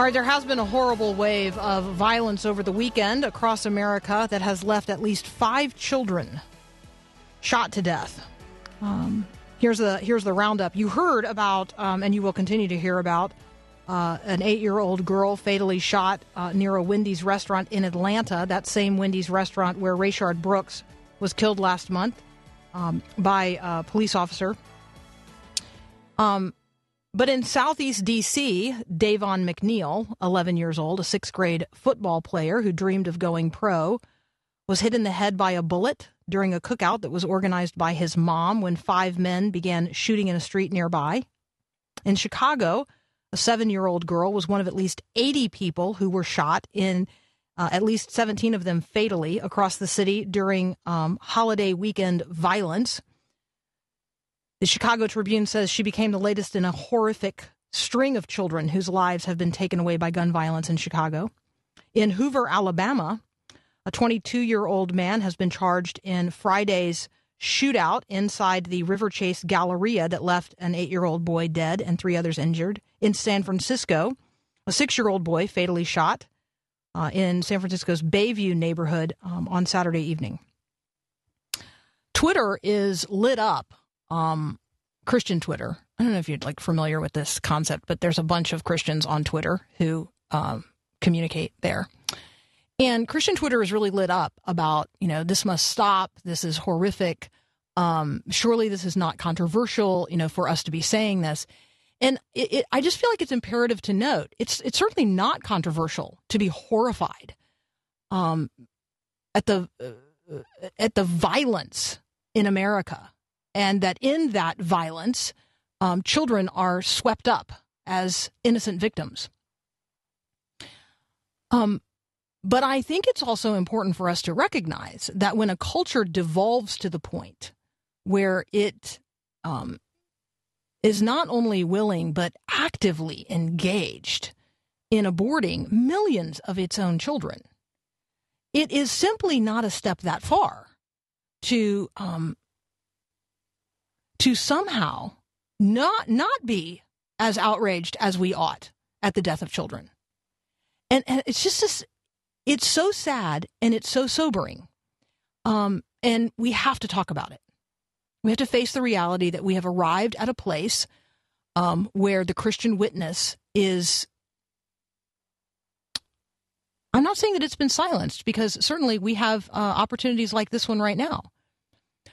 All right, there has been a horrible wave of violence over the weekend across America that has left at least five children shot to death. Um, here's the here's the roundup. You heard about, um, and you will continue to hear about, uh, an eight-year-old girl fatally shot uh, near a Wendy's restaurant in Atlanta. That same Wendy's restaurant where Rayshard Brooks was killed last month um, by a police officer. Um, but in Southeast D.C., Davon McNeal, 11 years old, a sixth grade football player who dreamed of going pro, was hit in the head by a bullet during a cookout that was organized by his mom when five men began shooting in a street nearby. In Chicago, a seven year old girl was one of at least 80 people who were shot in. Uh, at least 17 of them fatally across the city during um, holiday weekend violence. The Chicago Tribune says she became the latest in a horrific string of children whose lives have been taken away by gun violence in Chicago. In Hoover, Alabama, a 22 year old man has been charged in Friday's shootout inside the Riverchase Galleria that left an eight year old boy dead and three others injured. In San Francisco, a six year old boy fatally shot uh, in San Francisco's Bayview neighborhood um, on Saturday evening. Twitter is lit up um, Christian Twitter. I don't know if you're like familiar with this concept, but there's a bunch of Christians on Twitter who um, communicate there. And Christian Twitter is really lit up about, you know, this must stop. This is horrific. Um, surely this is not controversial, you know, for us to be saying this. And it, it, I just feel like it's imperative to note it's it's certainly not controversial to be horrified um, at the uh, at the violence in America and that in that violence, um, children are swept up as innocent victims. Um, but I think it's also important for us to recognize that when a culture devolves to the point where it um, is not only willing but actively engaged in aborting millions of its own children, it is simply not a step that far to um, to somehow not not be as outraged as we ought at the death of children. And, and it's just this, it's so sad and it's so sobering. Um, and we have to talk about it. We have to face the reality that we have arrived at a place um, where the Christian witness is. I'm not saying that it's been silenced because certainly we have uh, opportunities like this one right now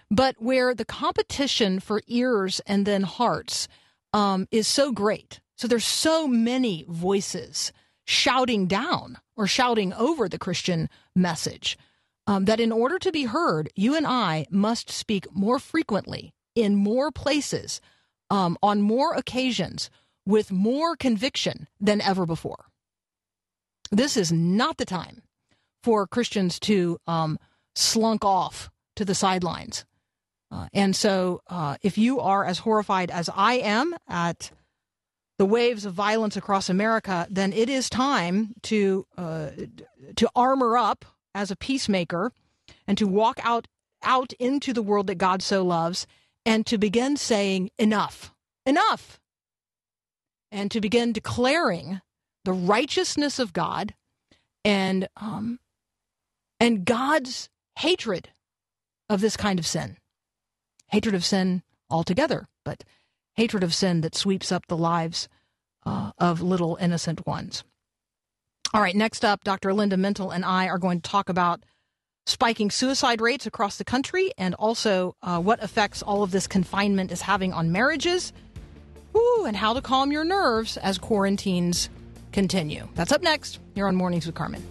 but where the competition for ears and then hearts um, is so great. So there's so many voices shouting down or shouting over the Christian message um, that in order to be heard, you and I must speak more frequently in more places, um, on more occasions, with more conviction than ever before. This is not the time for Christians to um, slunk off to the sidelines uh, and so, uh, if you are as horrified as I am at the waves of violence across America, then it is time to uh, to armor up as a peacemaker and to walk out out into the world that God so loves, and to begin saying enough, enough, and to begin declaring the righteousness of God and um, and God's hatred of this kind of sin hatred of sin altogether, but hatred of sin that sweeps up the lives uh, of little innocent ones. All right, next up, Dr. Linda Mintle and I are going to talk about spiking suicide rates across the country and also uh, what effects all of this confinement is having on marriages. Woo, and how to calm your nerves as quarantines continue. That's up next here on Mornings with Carmen.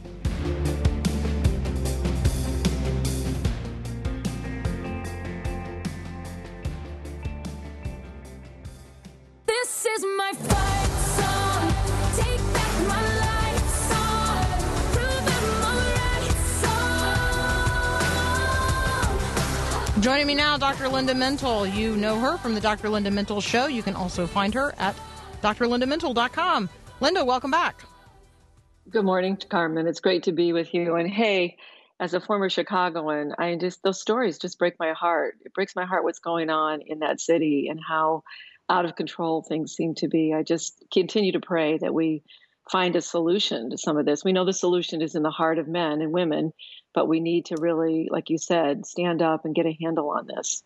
Joining me now, Dr. Linda Mintle. You know her from the Dr. Linda Mintle Show. You can also find her at drlindamintle.com. Linda, welcome back. Good morning, Carmen. It's great to be with you. And hey, as a former Chicagoan, I just those stories just break my heart. It breaks my heart what's going on in that city and how out of control things seem to be. I just continue to pray that we find a solution to some of this. We know the solution is in the heart of men and women, but we need to really, like you said, stand up and get a handle on this.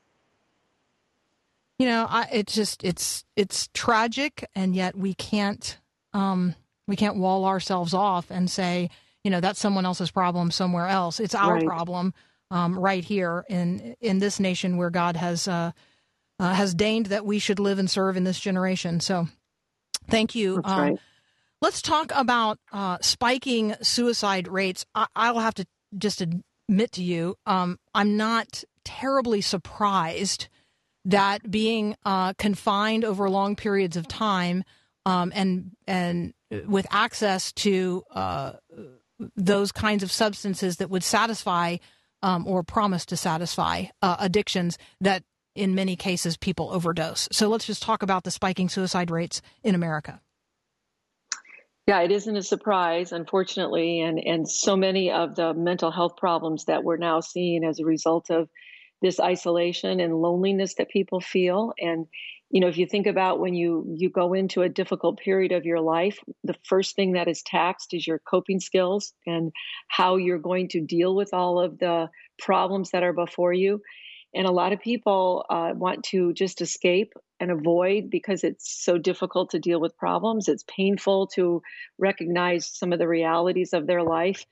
You know, I, it's just it's it's tragic, and yet we can't um, we can't wall ourselves off and say, you know, that's someone else's problem somewhere else. It's our Right. problem um, right here in in this nation where God has uh, uh, has deigned that we should live and serve in this generation. So, thank you. Um, right. Let's talk about uh, spiking suicide rates. I- I'll have to just admit to you, um, I'm not terribly surprised that being uh, confined over long periods of time um, and and with access to uh, those kinds of substances that would satisfy um, or promise to satisfy uh, addictions that in many cases people overdose. So let's just talk about the spiking suicide rates in America. Yeah, it isn't a surprise, unfortunately, and and so many of the mental health problems that we're now seeing as a result of this isolation and loneliness that people feel. And you know, if you think about when you you go into a difficult period of your life, the first thing that is taxed is your coping skills and how you're going to deal with all of the problems that are before you. And a lot of people uh, want to just escape and avoid because it's so difficult to deal with problems. It's painful to recognize some of the realities of their life.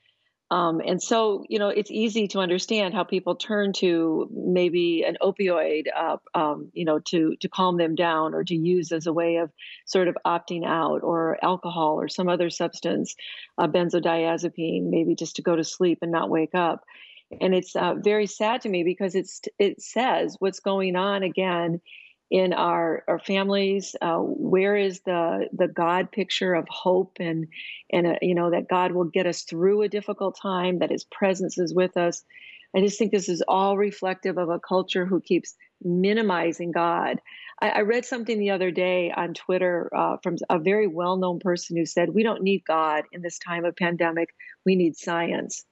Um, and so, you know, it's easy to understand how people turn to maybe an opioid, uh, um, you know, to to calm them down or to use as a way of sort of opting out, or alcohol or some other substance, uh, benzodiazepine, maybe just to go to sleep and not wake up. And it's uh, very sad to me because it's it says what's going on again in our our families. Uh, where is the the God picture of hope and and uh, you know that God will get us through a difficult time, that His presence is with us. I just think this is all reflective of a culture who keeps minimizing God. I, I read something the other day on Twitter uh, from a very well known person who said, "We don't need God in this time of pandemic. We need science."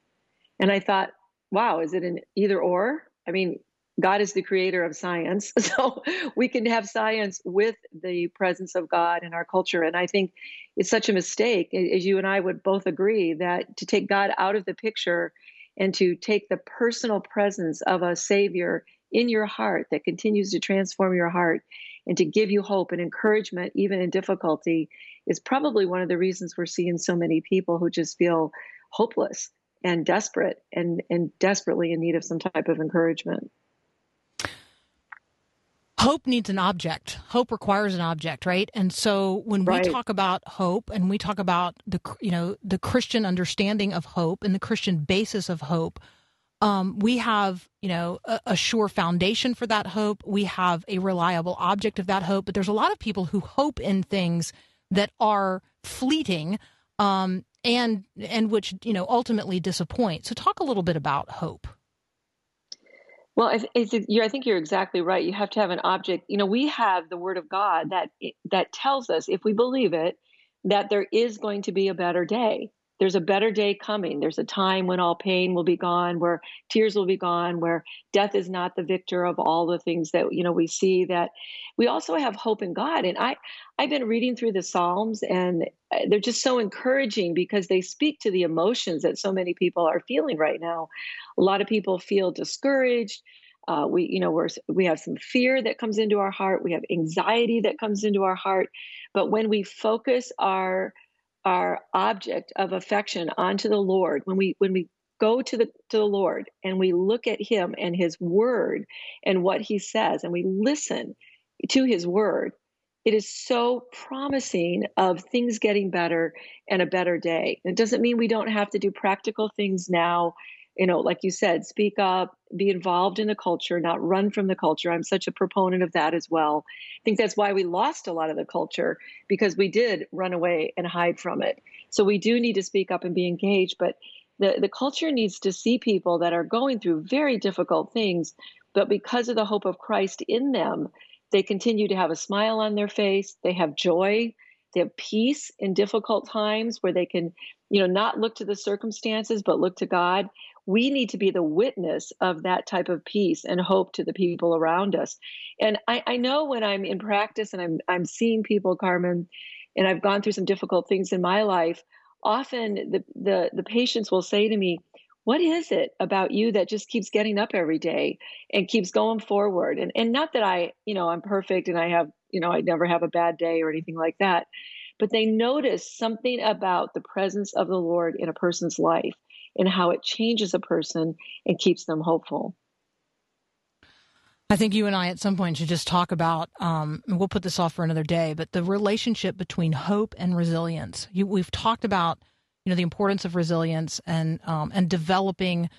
And I thought, wow, is it an either or? I mean, God is the creator of science. So we can have science with the presence of God in our culture. And I think it's such a mistake, as you and I would both agree, that to take God out of the picture and to take the personal presence of a Savior in your heart that continues to transform your heart and to give you hope and encouragement, even in difficulty, is probably one of the reasons we're seeing so many people who just feel hopeless and desperate and, and desperately in need of some type of encouragement. hope needs an object hope requires an object right and so when we Right. talk about hope and we talk about the you know the christian understanding of hope and the christian basis of hope um, we have you know a, a sure foundation for that hope we have a reliable object of that hope but there's a lot of people who hope in things that are fleeting um, and and which you know ultimately disappoint so talk a little bit about hope Well, I, think you're exactly right. You have to have an object. You know, we have the Word of God that that tells us, if we believe it, that there is going to be a better day. There's a better day coming. There's a time when all pain will be gone, where tears will be gone, where death is not the victor of all the things that you know we see. That we also have hope in God. And I, I've been reading through the Psalms, and uh, they're just so encouraging because they speak to the emotions that so many people are feeling right now. A lot of people feel discouraged. Uh, we, you know, we're we have some fear that comes into our heart. We have anxiety that comes into our heart. But when we focus our our object of affection onto the Lord, when we when we go to the to the Lord and we look at Him and His Word and what He says, and we listen to His Word, it is so promising of things getting better and a better day. It doesn't mean we don't have to do practical things now. You know, like you said, speak up, be involved in the culture, not run from the culture. I'm such a proponent of that as well. I think that's why we lost a lot of the culture because we did run away and hide from it. So we do need to speak up and be engaged, but the, the culture needs to see people that are going through very difficult things, but because of the hope of Christ in them, they continue to have a smile on their face. They have joy. They have peace in difficult times where they can, you know, not look to the circumstances, but look to God. We need to be the witness of that type of peace and hope to the people around us. And I, I know when I'm in practice and I'm I'm seeing people, Carmen, and I've gone through some difficult things in my life, often the the, the patients will say to me, what is it about you that just keeps getting up every day and keeps going forward and and not that i you know i'm perfect and i have you know i never have a bad day or anything like that but they notice something about the presence of the lord in a person's life and how it changes a person and keeps them hopeful I think you and I at some point should just talk about, um, we'll put this off for another day, but the relationship between hope and resilience. You, we've talked about you know the importance of resilience and um, and developing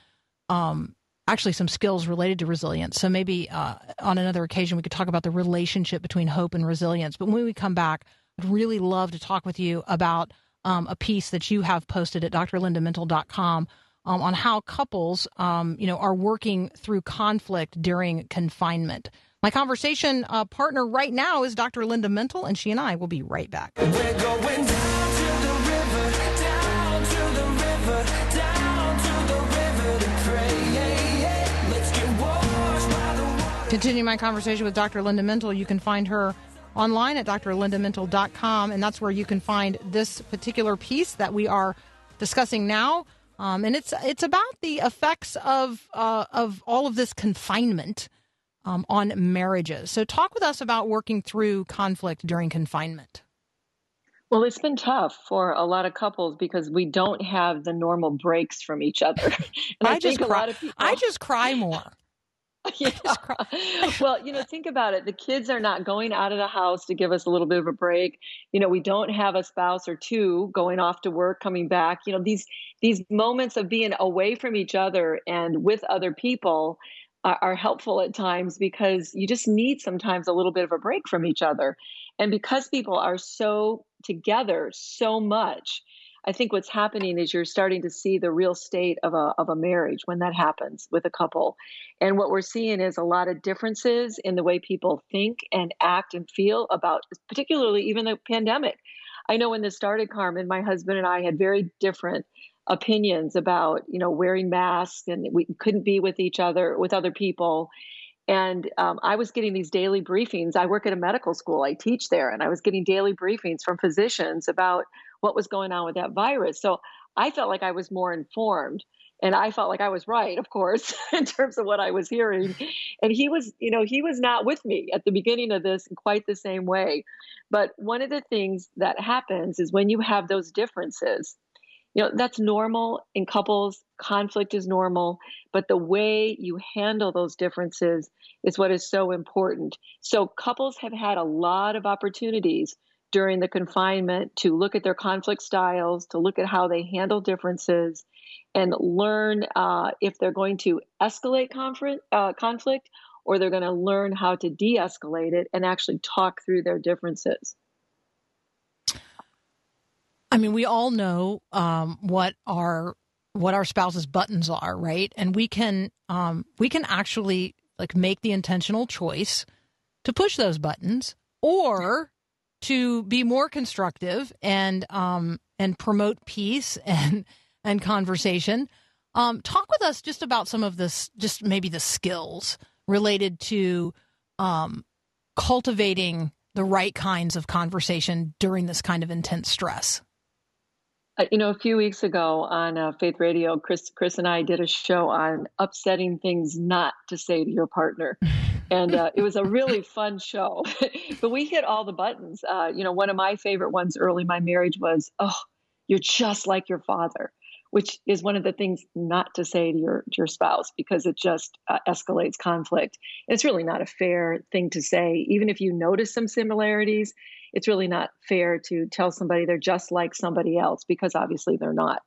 um, actually some skills related to resilience. So maybe uh, on another occasion we could talk about the relationship between hope and resilience. But when we come back, I'd really love to talk with you about um, a piece that you have posted at drlindamintle.com um, on how couples, um, you know, are working through conflict during confinement. My conversation uh, partner right now is Dr. Linda Mintle, and she and I will be right back. Continue my conversation with Dr. Linda Mintle. You can find her online at drlindamintle.com, and that's where you can find this particular piece that we are discussing now. Um, and it's it's about the effects of uh, of all of this confinement um, on marriages. So, talk with us about working through conflict during confinement. well it's been tough for a lot of couples because we don't have the normal breaks from each other and i, I just think a cry. lot of people I just cry more. Well, you know, think about it. The kids are not going out of the house to give us a little bit of a break. You know, we don't have a spouse or two going off to work, coming back. You know, these these moments of being away from each other and with other people are, are helpful at times because you just need sometimes a little bit of a break from each other. And because people are so together so much, I think what's happening is you're starting to see the real state of a of a marriage when that happens with a couple. And what we're seeing is a lot of differences in the way people think and act and feel about particularly even the pandemic. I know when this started, Carmen, my husband and I had very different opinions about, you know, wearing masks and we couldn't be with each other, with other people. And um, I was getting these daily briefings. I work at a medical school, I teach there, and I was getting daily briefings from physicians about what was going on with that virus. So I felt like I was more informed. And I felt like I was right, of course, in terms of what I was hearing. And he was, you know, he was not with me at the beginning of this in quite the same way. But one of the things that happens is when you have those differences, you know, that's normal in couples. Conflict is normal, but the way you handle those differences is what is so important. So couples have had a lot of opportunities during the confinement to look at their conflict styles, to look at how they handle differences, and learn uh, if they're going to escalate conflict, uh, conflict or they're going to learn how to de escalate it and actually talk through their differences. I mean, we all know um, what our what our spouse's buttons are, right? And we can um, we can actually like make the intentional choice to push those buttons or to be more constructive and um, and promote peace and and conversation. Um, talk with us just about some of this, just maybe the skills related to um, cultivating the right kinds of conversation during this kind of intense stress. Uh, you know, a few weeks ago on uh, Faith Radio, Chris, Chris and I did a show on upsetting things not to say to your partner, and uh, it was a really fun show. but we hit all the buttons. Uh, you know, one of my favorite ones early in my marriage was, "Oh, you're just like your father," which is one of the things not to say to your to your spouse because it just uh, escalates conflict. It's really not a fair thing to say, even if you notice some similarities it's really not fair to tell somebody they're just like somebody else because obviously they're not.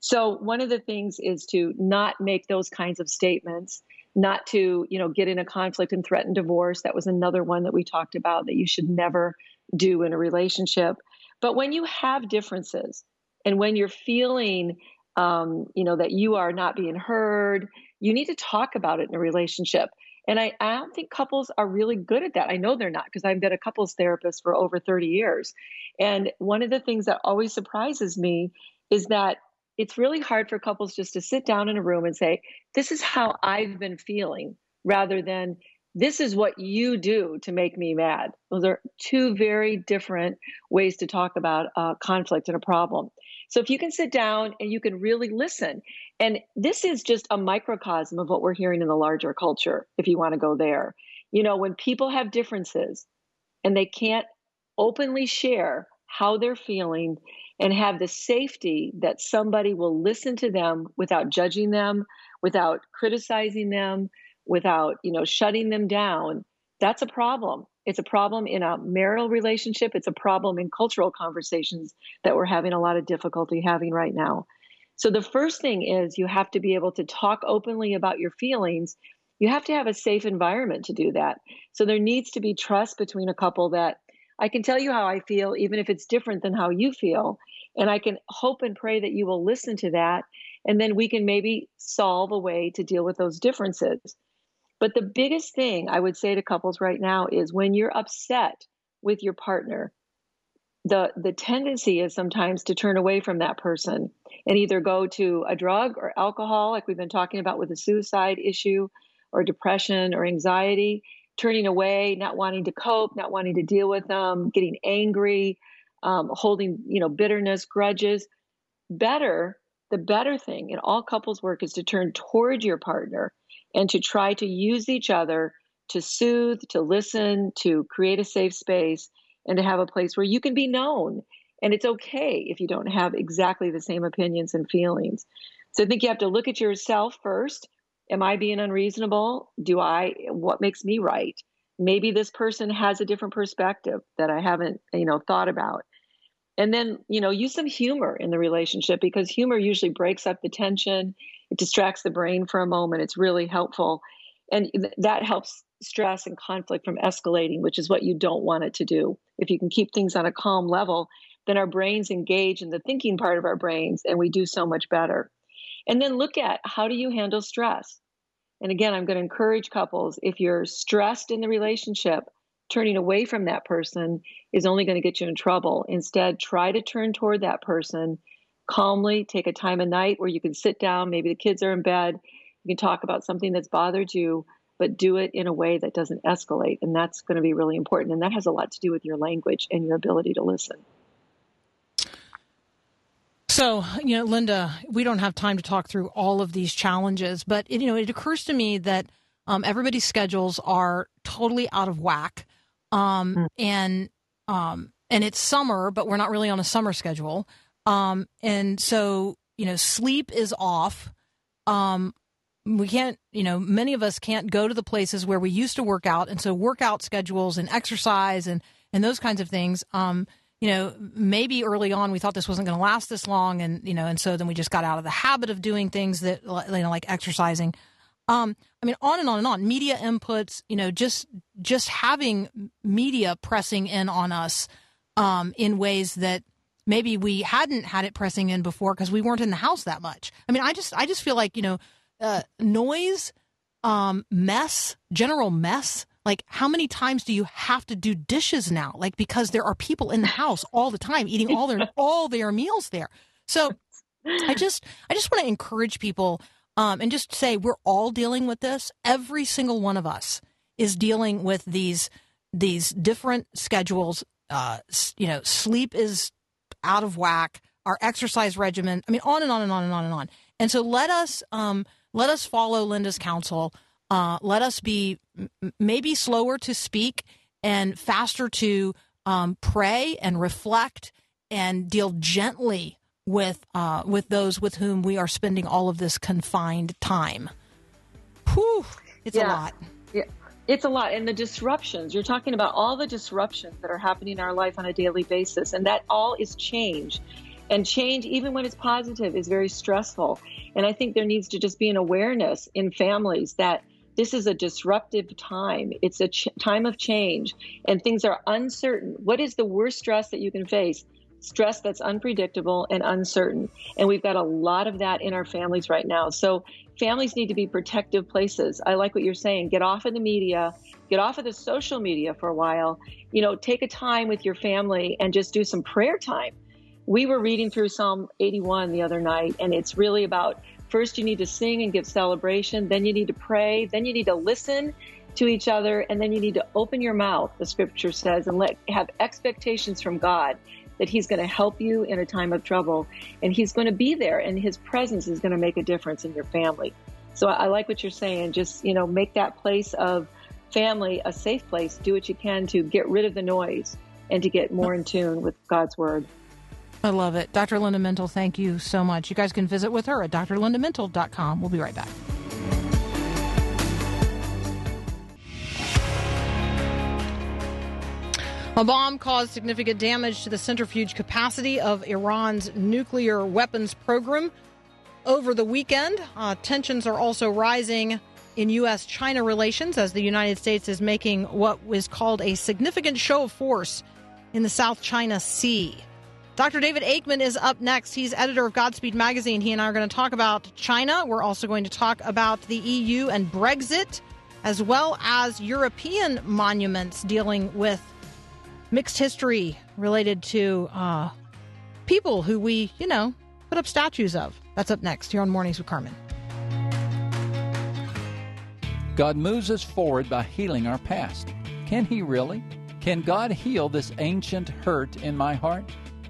So one of the things is to not make those kinds of statements, not to, you know, get in a conflict and threaten divorce. That was another one that we talked about that you should never do in a relationship. But when you have differences and when you're feeling um, you know, that you are not being heard, you need to talk about it in a relationship. And I, I don't think couples are really good at that. I know they're not because I've been a couples therapist for over 30 years. And one of the things that always surprises me is that it's really hard for couples just to sit down in a room and say, This is how I've been feeling, rather than this is what you do to make me mad. Those are two very different ways to talk about uh, conflict and a problem. So if you can sit down and you can really listen, and this is just a microcosm of what we're hearing in the larger culture, if you want to go there. You know, when people have differences and they can't openly share how they're feeling and have the safety that somebody will listen to them without judging them, without criticizing them, without, you know, shutting them down, that's a problem. It's a problem in a marital relationship. It's a problem in cultural conversations that we're having a lot of difficulty having right now. So the first thing is you have to be able to talk openly about your feelings. You have to have a safe environment to do that. So there needs to be trust between a couple that I can tell you how I feel, even if it's different than how you feel. And I can hope and pray that you will listen to that. And then we can maybe solve a way to deal with those differences. But the biggest thing I would say to couples right now is when you're upset with your partner, the the tendency is sometimes to turn away from that person and either go to a drug or alcohol like we've been talking about with the suicide issue or depression or anxiety turning away not wanting to cope not wanting to deal with them getting angry um, holding you know bitterness grudges. Better the better thing in all couples work is to turn toward your partner and to try to use each other to soothe to listen to create a safe space and to have a place where you can be known. And it's okay if you don't have exactly the same opinions and feelings. So I think you have to look at yourself first. Am I being unreasonable? Do I, what makes me right? Maybe this person has a different perspective that I haven't, you know, thought about. And then, you know, use some humor in the relationship because humor usually breaks up the tension. It distracts the brain for a moment. It's really helpful. And that helps stress and conflict from escalating, which is what you don't want it to do. If you can keep things on a calm level, then our brains engage in the thinking part of our brains and we do so much better. And then look at how do you handle stress? And again, I'm going to encourage couples if you're stressed in the relationship, turning away from that person is only going to get you in trouble. Instead, try to turn toward that person calmly, take a time of night where you can sit down, maybe the kids are in bed, you can talk about something that's bothered you but do it in a way that doesn't escalate. And that's going to be really important. And that has a lot to do with your language and your ability to listen. So, you know, Linda, we don't have time to talk through all of these challenges, but, it, you know, it occurs to me that um, everybody's schedules are totally out of whack. Um, mm. And, um, and it's summer, but we're not really on a summer schedule. Um, and so, you know, sleep is off. Um, we can't, you know, many of us can't go to the places where we used to work out, and so workout schedules and exercise and and those kinds of things. Um, you know, maybe early on we thought this wasn't going to last this long, and you know, and so then we just got out of the habit of doing things that you know, like exercising. Um, I mean, on and on and on. Media inputs, you know, just just having media pressing in on us um, in ways that maybe we hadn't had it pressing in before because we weren't in the house that much. I mean, I just I just feel like you know uh, noise, um, mess, general mess. Like, how many times do you have to do dishes now? Like, because there are people in the house all the time eating all their all their meals there. So, I just I just want to encourage people um, and just say we're all dealing with this. Every single one of us is dealing with these these different schedules. Uh, you know, sleep is out of whack. Our exercise regimen. I mean, on and on and on and on and on. And so, let us. Um, let us follow Linda's counsel. Uh, let us be m- maybe slower to speak and faster to um, pray and reflect and deal gently with uh, with those with whom we are spending all of this confined time. Whew, it's yeah. a lot. Yeah. It's a lot. And the disruptions, you're talking about all the disruptions that are happening in our life on a daily basis, and that all is change. And change, even when it's positive, is very stressful. And I think there needs to just be an awareness in families that this is a disruptive time. It's a ch- time of change and things are uncertain. What is the worst stress that you can face? Stress that's unpredictable and uncertain. And we've got a lot of that in our families right now. So families need to be protective places. I like what you're saying. Get off of the media, get off of the social media for a while. You know, take a time with your family and just do some prayer time. We were reading through Psalm 81 the other night, and it's really about first you need to sing and give celebration, then you need to pray, then you need to listen to each other, and then you need to open your mouth, the scripture says, and let have expectations from God that He's going to help you in a time of trouble, and He's going to be there, and His presence is going to make a difference in your family. So I, I like what you're saying. Just you know, make that place of family a safe place. Do what you can to get rid of the noise and to get more in tune with God's word. I love it. Dr. Linda Mintle, thank you so much. You guys can visit with her at drlindamintle.com. We'll be right back. A bomb caused significant damage to the centrifuge capacity of Iran's nuclear weapons program over the weekend. Uh, tensions are also rising in U.S. China relations as the United States is making what was called a significant show of force in the South China Sea. Dr. David Aikman is up next. He's editor of Godspeed Magazine. He and I are going to talk about China. We're also going to talk about the EU and Brexit, as well as European monuments dealing with mixed history related to uh, people who we, you know, put up statues of. That's up next here on Mornings with Carmen. God moves us forward by healing our past. Can He really? Can God heal this ancient hurt in my heart?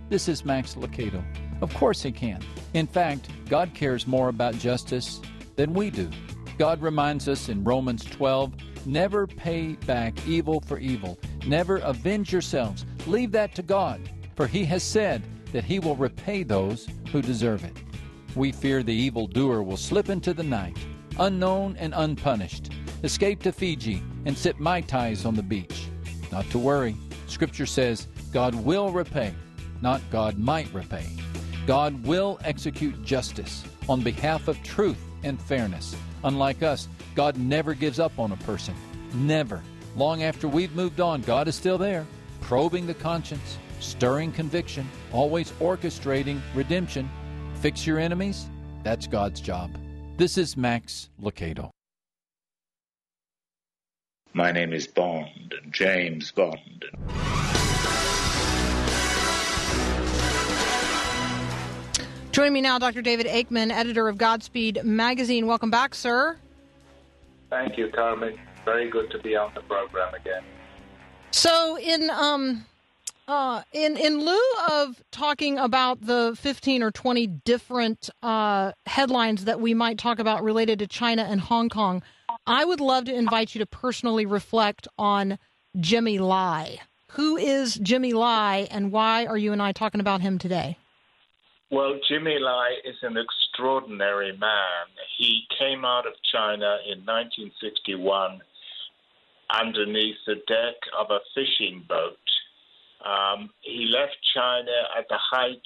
This is Max Lucado. Of course He can. In fact, God cares more about justice than we do. God reminds us in Romans 12 never pay back evil for evil, never avenge yourselves. Leave that to God, for He has said that He will repay those who deserve it. We fear the evildoer will slip into the night, unknown and unpunished, escape to Fiji, and sit Mai Tais on the beach. Not to worry. Scripture says God will repay, not God might repay. God will execute justice on behalf of truth and fairness. Unlike us, God never gives up on a person. Never. Long after we've moved on, God is still there, probing the conscience, stirring conviction, always orchestrating redemption. Fix your enemies? That's God's job. This is Max Lucado. My name is Bond, James Bond. Joining me now, Dr. David Aikman, editor of Godspeed Magazine. Welcome back, sir. Thank you, Carmen. Very good to be on the program again. So, in um, uh, in in lieu of talking about the fifteen or twenty different uh, headlines that we might talk about related to China and Hong Kong, I would love to invite you to personally reflect on Jimmy Lai. Who is Jimmy Lai, and why are you and I talking about him today? Well, Jimmy Lai is an extraordinary man. He came out of China in 1961 underneath the deck of a fishing boat. Um, he left China at the height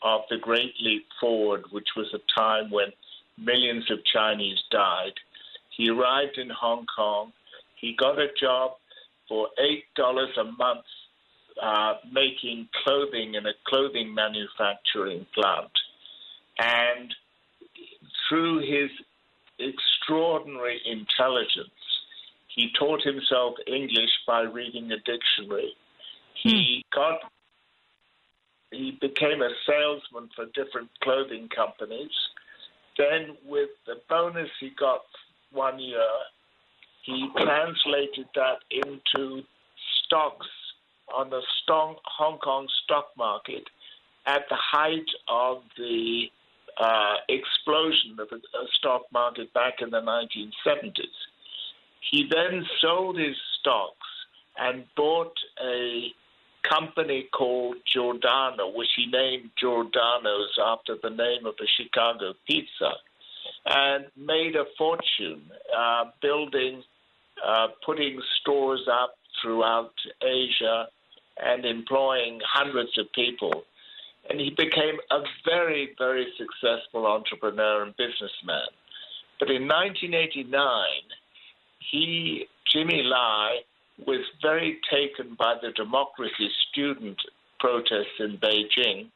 of the Great Leap Forward, which was a time when millions of Chinese died. He arrived in Hong Kong. He got a job for $8 a month uh, making clothing in a clothing manufacturing plant. And through his extraordinary intelligence, he taught himself English by reading a dictionary. He got he became a salesman for different clothing companies. Then, with the bonus he got one year, he translated that into stocks on the strong Hong Kong stock market at the height of the uh, explosion of the uh, stock market back in the 1970s. He then sold his stocks and bought a company called Giordano, which he named Giordano's after the name of a Chicago pizza, and made a fortune uh, building, uh, putting stores up throughout Asia and employing hundreds of people. And he became a very, very successful entrepreneur and businessman. But in 1989, he, Jimmy Lai, was very taken by the democracy student protests in Beijing,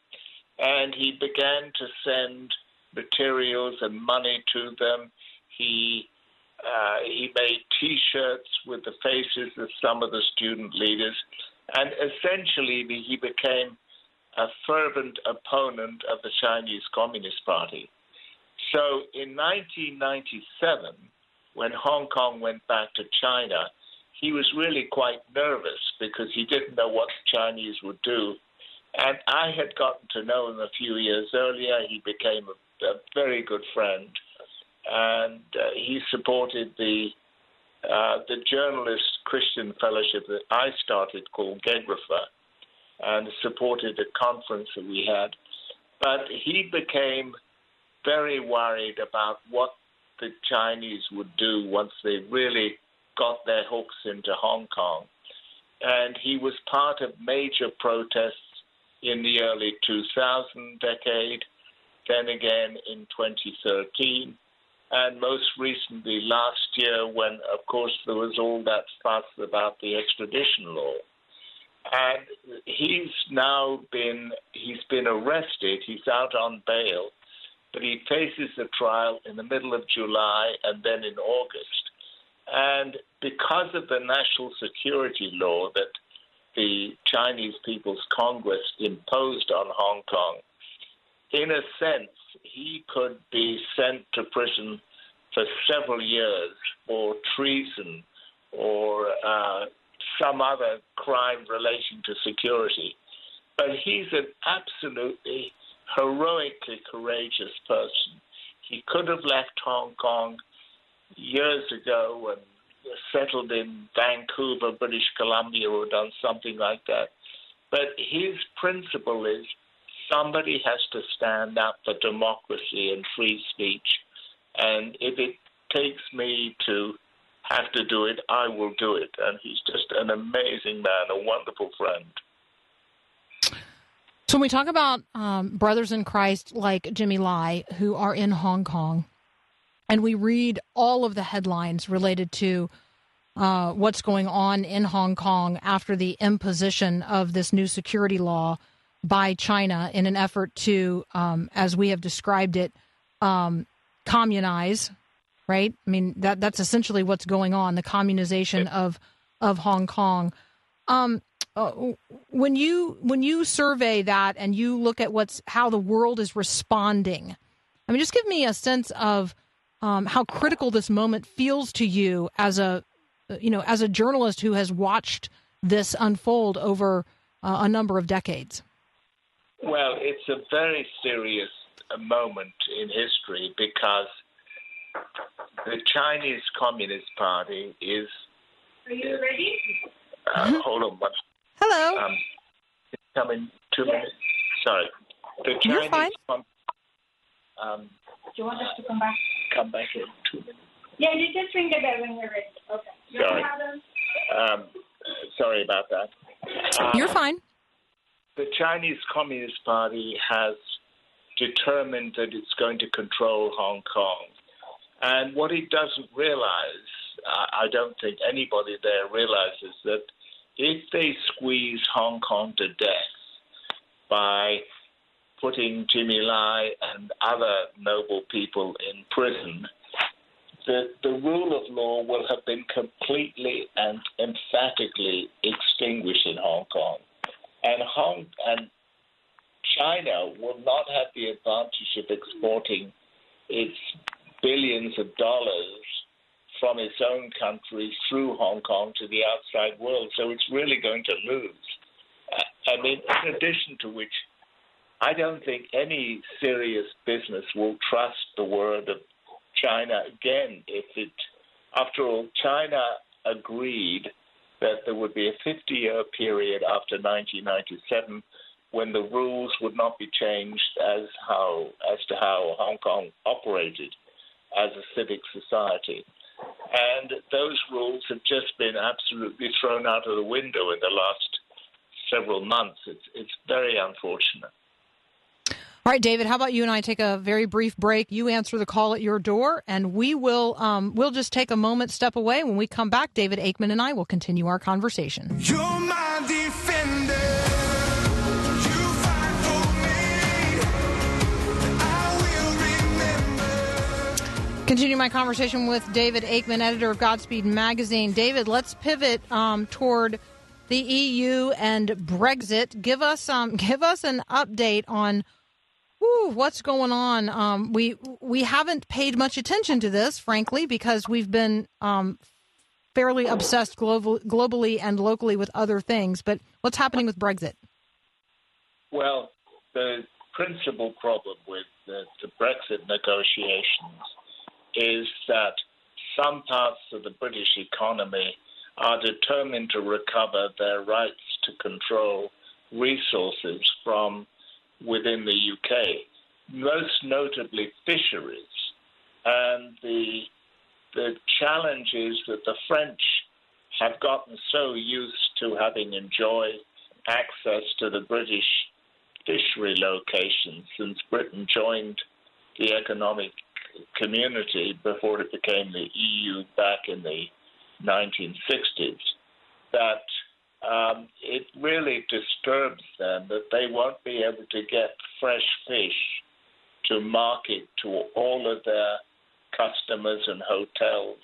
and he began to send materials and money to them. He uh, he made T-shirts with the faces of some of the student leaders, and essentially he became a fervent opponent of the Chinese Communist Party. So in 1997, when Hong Kong went back to China, he was really quite nervous because he didn't know what the Chinese would do. And I had gotten to know him a few years earlier. He became a, a very good friend, and uh, he supported the uh, the journalist Christian fellowship that I started called Gegrapha, and supported a conference that we had. But he became very worried about what the Chinese would do once they really got their hooks into Hong Kong. And he was part of major protests in the early 2000 decade, then again in 2013, and most recently last year when, of course, there was all that fuss about the extradition law. And he's now been he's been arrested. He's out on bail, but he faces a trial in the middle of July and then in August. And because of the national security law that the Chinese People's Congress imposed on Hong Kong, in a sense, he could be sent to prison for several years for treason or uh, some other crime relating to security. But he's an absolutely heroically courageous person. He could have left Hong Kong years ago and settled in Vancouver, British Columbia, or done something like that. But his principle is somebody has to stand up for democracy and free speech. And if it takes me to have to do it, I will do it. And he's just an amazing man, a wonderful friend. So when we talk about um, brothers in Christ like Jimmy Lai who are in Hong Kong, and we read all of the headlines related to uh, what's going on in Hong Kong after the imposition of this new security law by China in an effort to, um, as we have described it, um, communize. Right? I mean that that's essentially what's going on: the communization of of Hong Kong. Um, uh, when you when you survey that and you look at what's how the world is responding, I mean, just give me a sense of um, how critical this moment feels to you as a you know as a journalist who has watched this unfold over uh, a number of decades. Well, it's a very serious moment in history because the Chinese Communist Party is. Are you ready? Uh, hold on one. Hello. Um, it's coming two minutes. Sorry. The You're Chinese fine. Com- um, Do you want us to come back? come back in two minutes. Yeah, you just ring the bell when you're ready. Okay. No Sorry. Um, sorry about that. Um, You're fine. The Chinese Communist Party has determined that it's going to control Hong Kong. And what it doesn't realize, I don't think anybody there realizes that if they squeeze Hong Kong to death by putting Jimmy Lai and other noble people in prison, the, the rule of law will have been completely and emphatically extinguished in Hong Kong. And Hong and China will not have the advantage of exporting its billions of dollars from its own country through Hong Kong to the outside world. So it's really going to lose. I mean, in addition to which, I don't think any serious business will trust the word of China again if it, after all, China agreed that there would be a 50 year period after 1997 when the rules would not be changed as how as to how Hong Kong operated as a civic society. And those rules have just been absolutely thrown out of the window in the last several months. It's it's very unfortunate. All right, David. How about you and I take a very brief break? You answer the call at your door, and we will um, we'll just take a moment, step away. When we come back, David Aikman and I will continue our conversation. You're my defender. You fight for me. I will Continue my conversation with David Aikman, editor of Godspeed Magazine. David, let's pivot um, toward the EU and Brexit. Give us um, give us an update on what's going on. Um, we we haven't paid much attention to this, frankly, because we've been um, fairly obsessed global, globally and locally with other things. But what's happening with Brexit? Well, the principal problem with the, the Brexit negotiations is that some parts of the British economy are determined to recover their rights to control resources from within the UK, most notably fisheries. And the, the challenge is that the French have gotten so used to having enjoyed access to the British fishery locations since Britain joined the economic community before it became the EU back in the 1960s that um, it really disturbs them that they won't be able to get fresh fish to market to all of their customers and hotels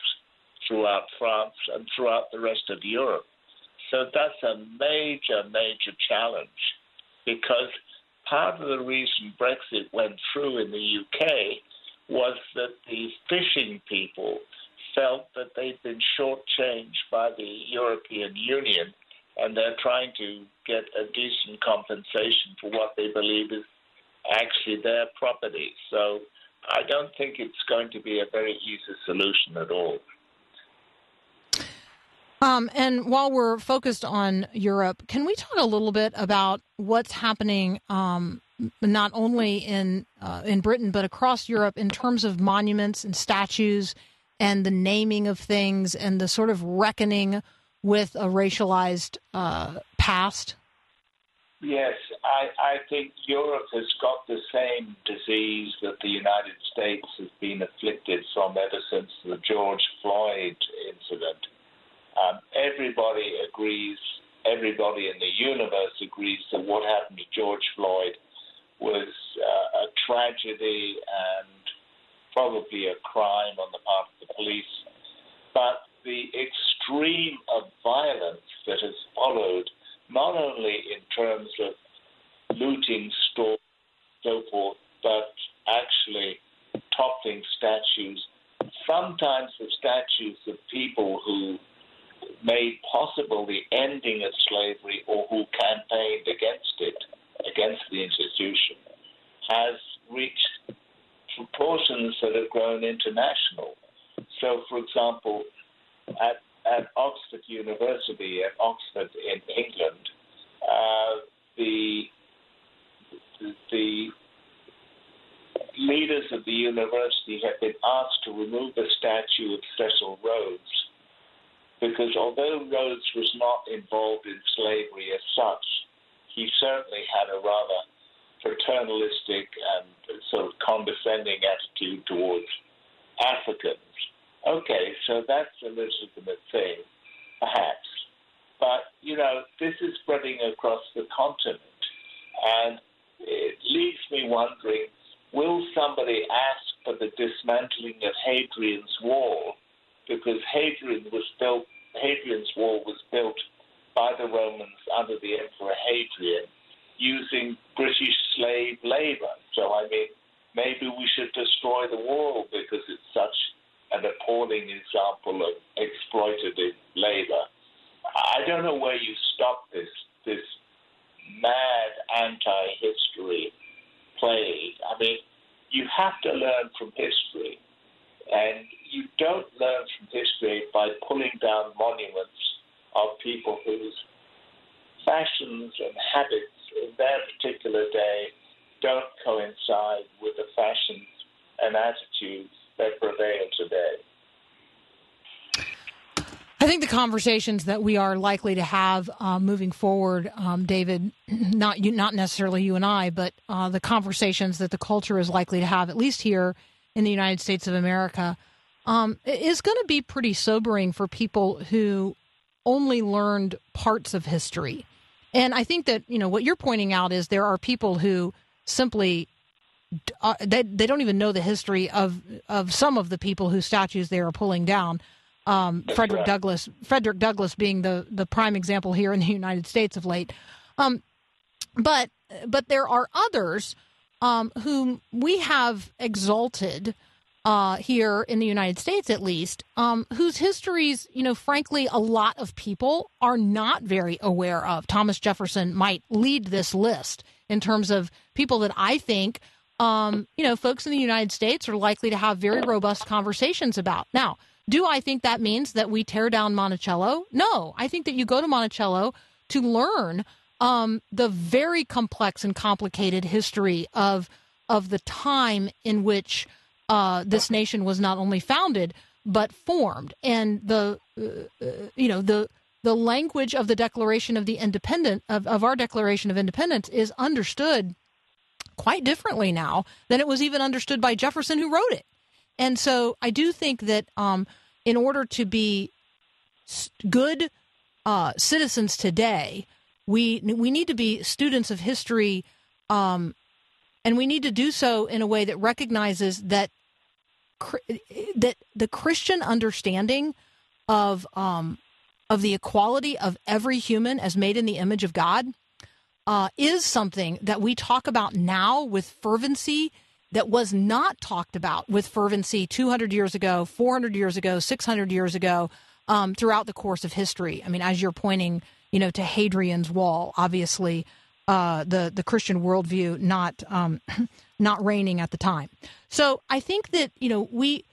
throughout France and throughout the rest of Europe. So that's a major, major challenge because part of the reason Brexit went through in the UK was that the fishing people felt that they'd been shortchanged by the European Union and they're trying to get a decent compensation for what they believe is actually their property. So I don't think it's going to be a very easy solution at all. Um, and while we're focused on Europe, can we talk a little bit about what's happening um, not only in uh, in Britain but across Europe in terms of monuments and statues and the naming of things and the sort of reckoning with a racialized uh, past? Yes, I, I think Europe has got the same disease that the United States has been afflicted from ever since the George Floyd incident. Um, everybody agrees, everybody in the universe agrees that what happened to George Floyd was uh, a tragedy and probably a crime on the part of the police. But the extreme of violence that has followed, not only in terms of looting stores, so forth, but actually toppling statues, sometimes the statues of people who made possible the ending of slavery or who campaigned against it, against the institution, has reached proportions that have grown international. So, for example, at, at Oxford University, at Oxford in England, uh, the, the leaders of the university have been asked to remove the statue of Cecil Rhodes because although Rhodes was not involved in slavery as such, he certainly had a rather paternalistic and sort of condescending attitude towards Africans. Okay, so that's a legitimate thing, perhaps. But, you know, this is spreading across the continent. And it leaves me wondering will somebody ask for the dismantling of Hadrian's Wall? Because Hadrian was built, Hadrian's Wall was built by the Romans under the Emperor Hadrian using British slave labor. So, I mean, maybe we should destroy the wall because it's such an appalling example of exploitative labor. I don't know where you stop this this mad anti-history plague. I mean, you have to learn from history, and you don't learn from history by pulling down monuments of people whose fashions and habits in their particular day don't coincide with the fashions and attitudes that prevail today. I think the conversations that we are likely to have uh, moving forward, um, David, not you, not necessarily you and I, but uh, the conversations that the culture is likely to have, at least here in the United States of America, um, is going to be pretty sobering for people who only learned parts of history. And I think that you know what you're pointing out is there are people who simply uh, they they don't even know the history of of some of the people whose statues they are pulling down. Um, Frederick right. Douglass, Frederick Douglass being the the prime example here in the United States of late. Um, but but there are others um, whom we have exalted uh, here in the United States, at least, um, whose histories, you know, frankly, a lot of people are not very aware of. Thomas Jefferson might lead this list in terms of people that I think, um, you know, folks in the United States are likely to have very robust conversations about. Now, do I think that means that we tear down Monticello? No, I think that you go to Monticello to learn um, the very complex and complicated history of of the time in which uh, this nation was not only founded but formed, and the uh, uh, you know the the language of the Declaration of the Independent of, of our Declaration of Independence is understood quite differently now than it was even understood by Jefferson, who wrote it. And so I do think that um, in order to be good uh, citizens today, we we need to be students of history, um, and we need to do so in a way that recognizes that that the Christian understanding of um, of the equality of every human as made in the image of God uh, is something that we talk about now with fervency that was not talked about with fervency 200 years ago, 400 years ago, 600 years ago, um, throughout the course of history. I mean, as you're pointing, you know, to Hadrian's Wall, obviously, uh, the the Christian worldview not um, not reigning at the time. So I think that you know we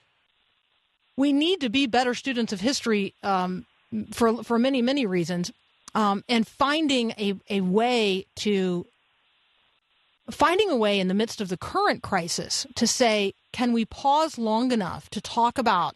we need to be better students of history um, for for many many reasons, um, and finding a a way to finding a way in the midst of the current crisis to say, can we pause long enough to talk about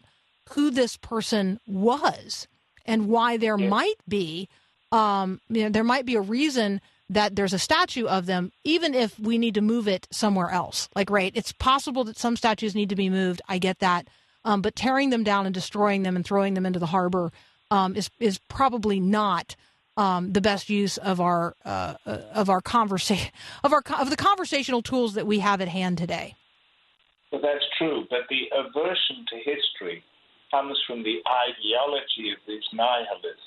who this person was and why there might be, um, you know, there might be a reason that there's a statue of them, even if we need to move it somewhere else. Like, right, it's possible that some statues need to be moved. I get that, um, but tearing them down and destroying them and throwing them into the harbor um, is is probably not um, the best use of our uh, uh, of our conversation of our of the conversational tools that we have at hand today. Well, that's true, but the aversion to history comes from the ideology of these nihilists.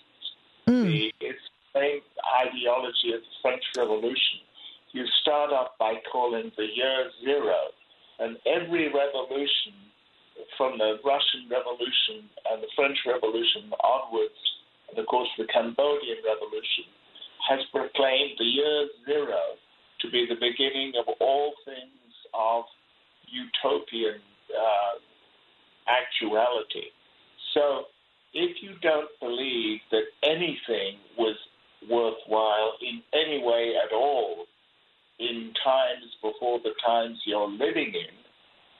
The, it's the same ideology of the French Revolution. You start off by calling the year zero, and every revolution, from the Russian Revolution and the French Revolution onwards, of course the Cambodian Revolution, has proclaimed the year zero to be the beginning of all things of utopian uh, actuality. So if you don't believe that anything was worthwhile in any way at all in times before the times you're living in,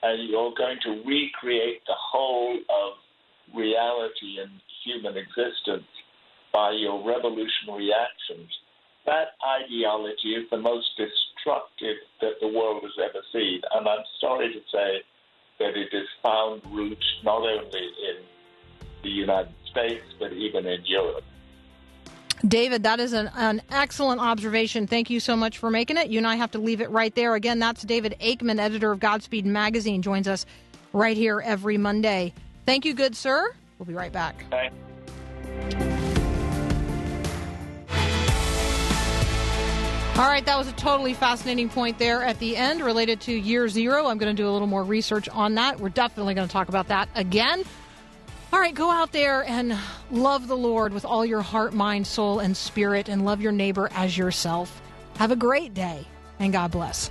and you're going to recreate the whole of reality and human existence by your revolutionary actions, that ideology is the most destructive that the world has ever seen. And I'm sorry to say that it has found roots not only in the United States, but even in Europe. David, that is an, an excellent observation. Thank you so much for making it. You and I have to leave it right there. Again, that's David Aikman, editor of Godspeed Magazine, joins us right here every Monday. Thank you, good sir. We'll be right back. Okay? All right, that was a totally fascinating point there at the end related to year zero. I'm going to do a little more research on that. We're definitely going to talk about that again. All right, go out there and love the Lord with all your heart, mind, soul, and spirit, and love your neighbor as yourself. Have a great day, and God bless.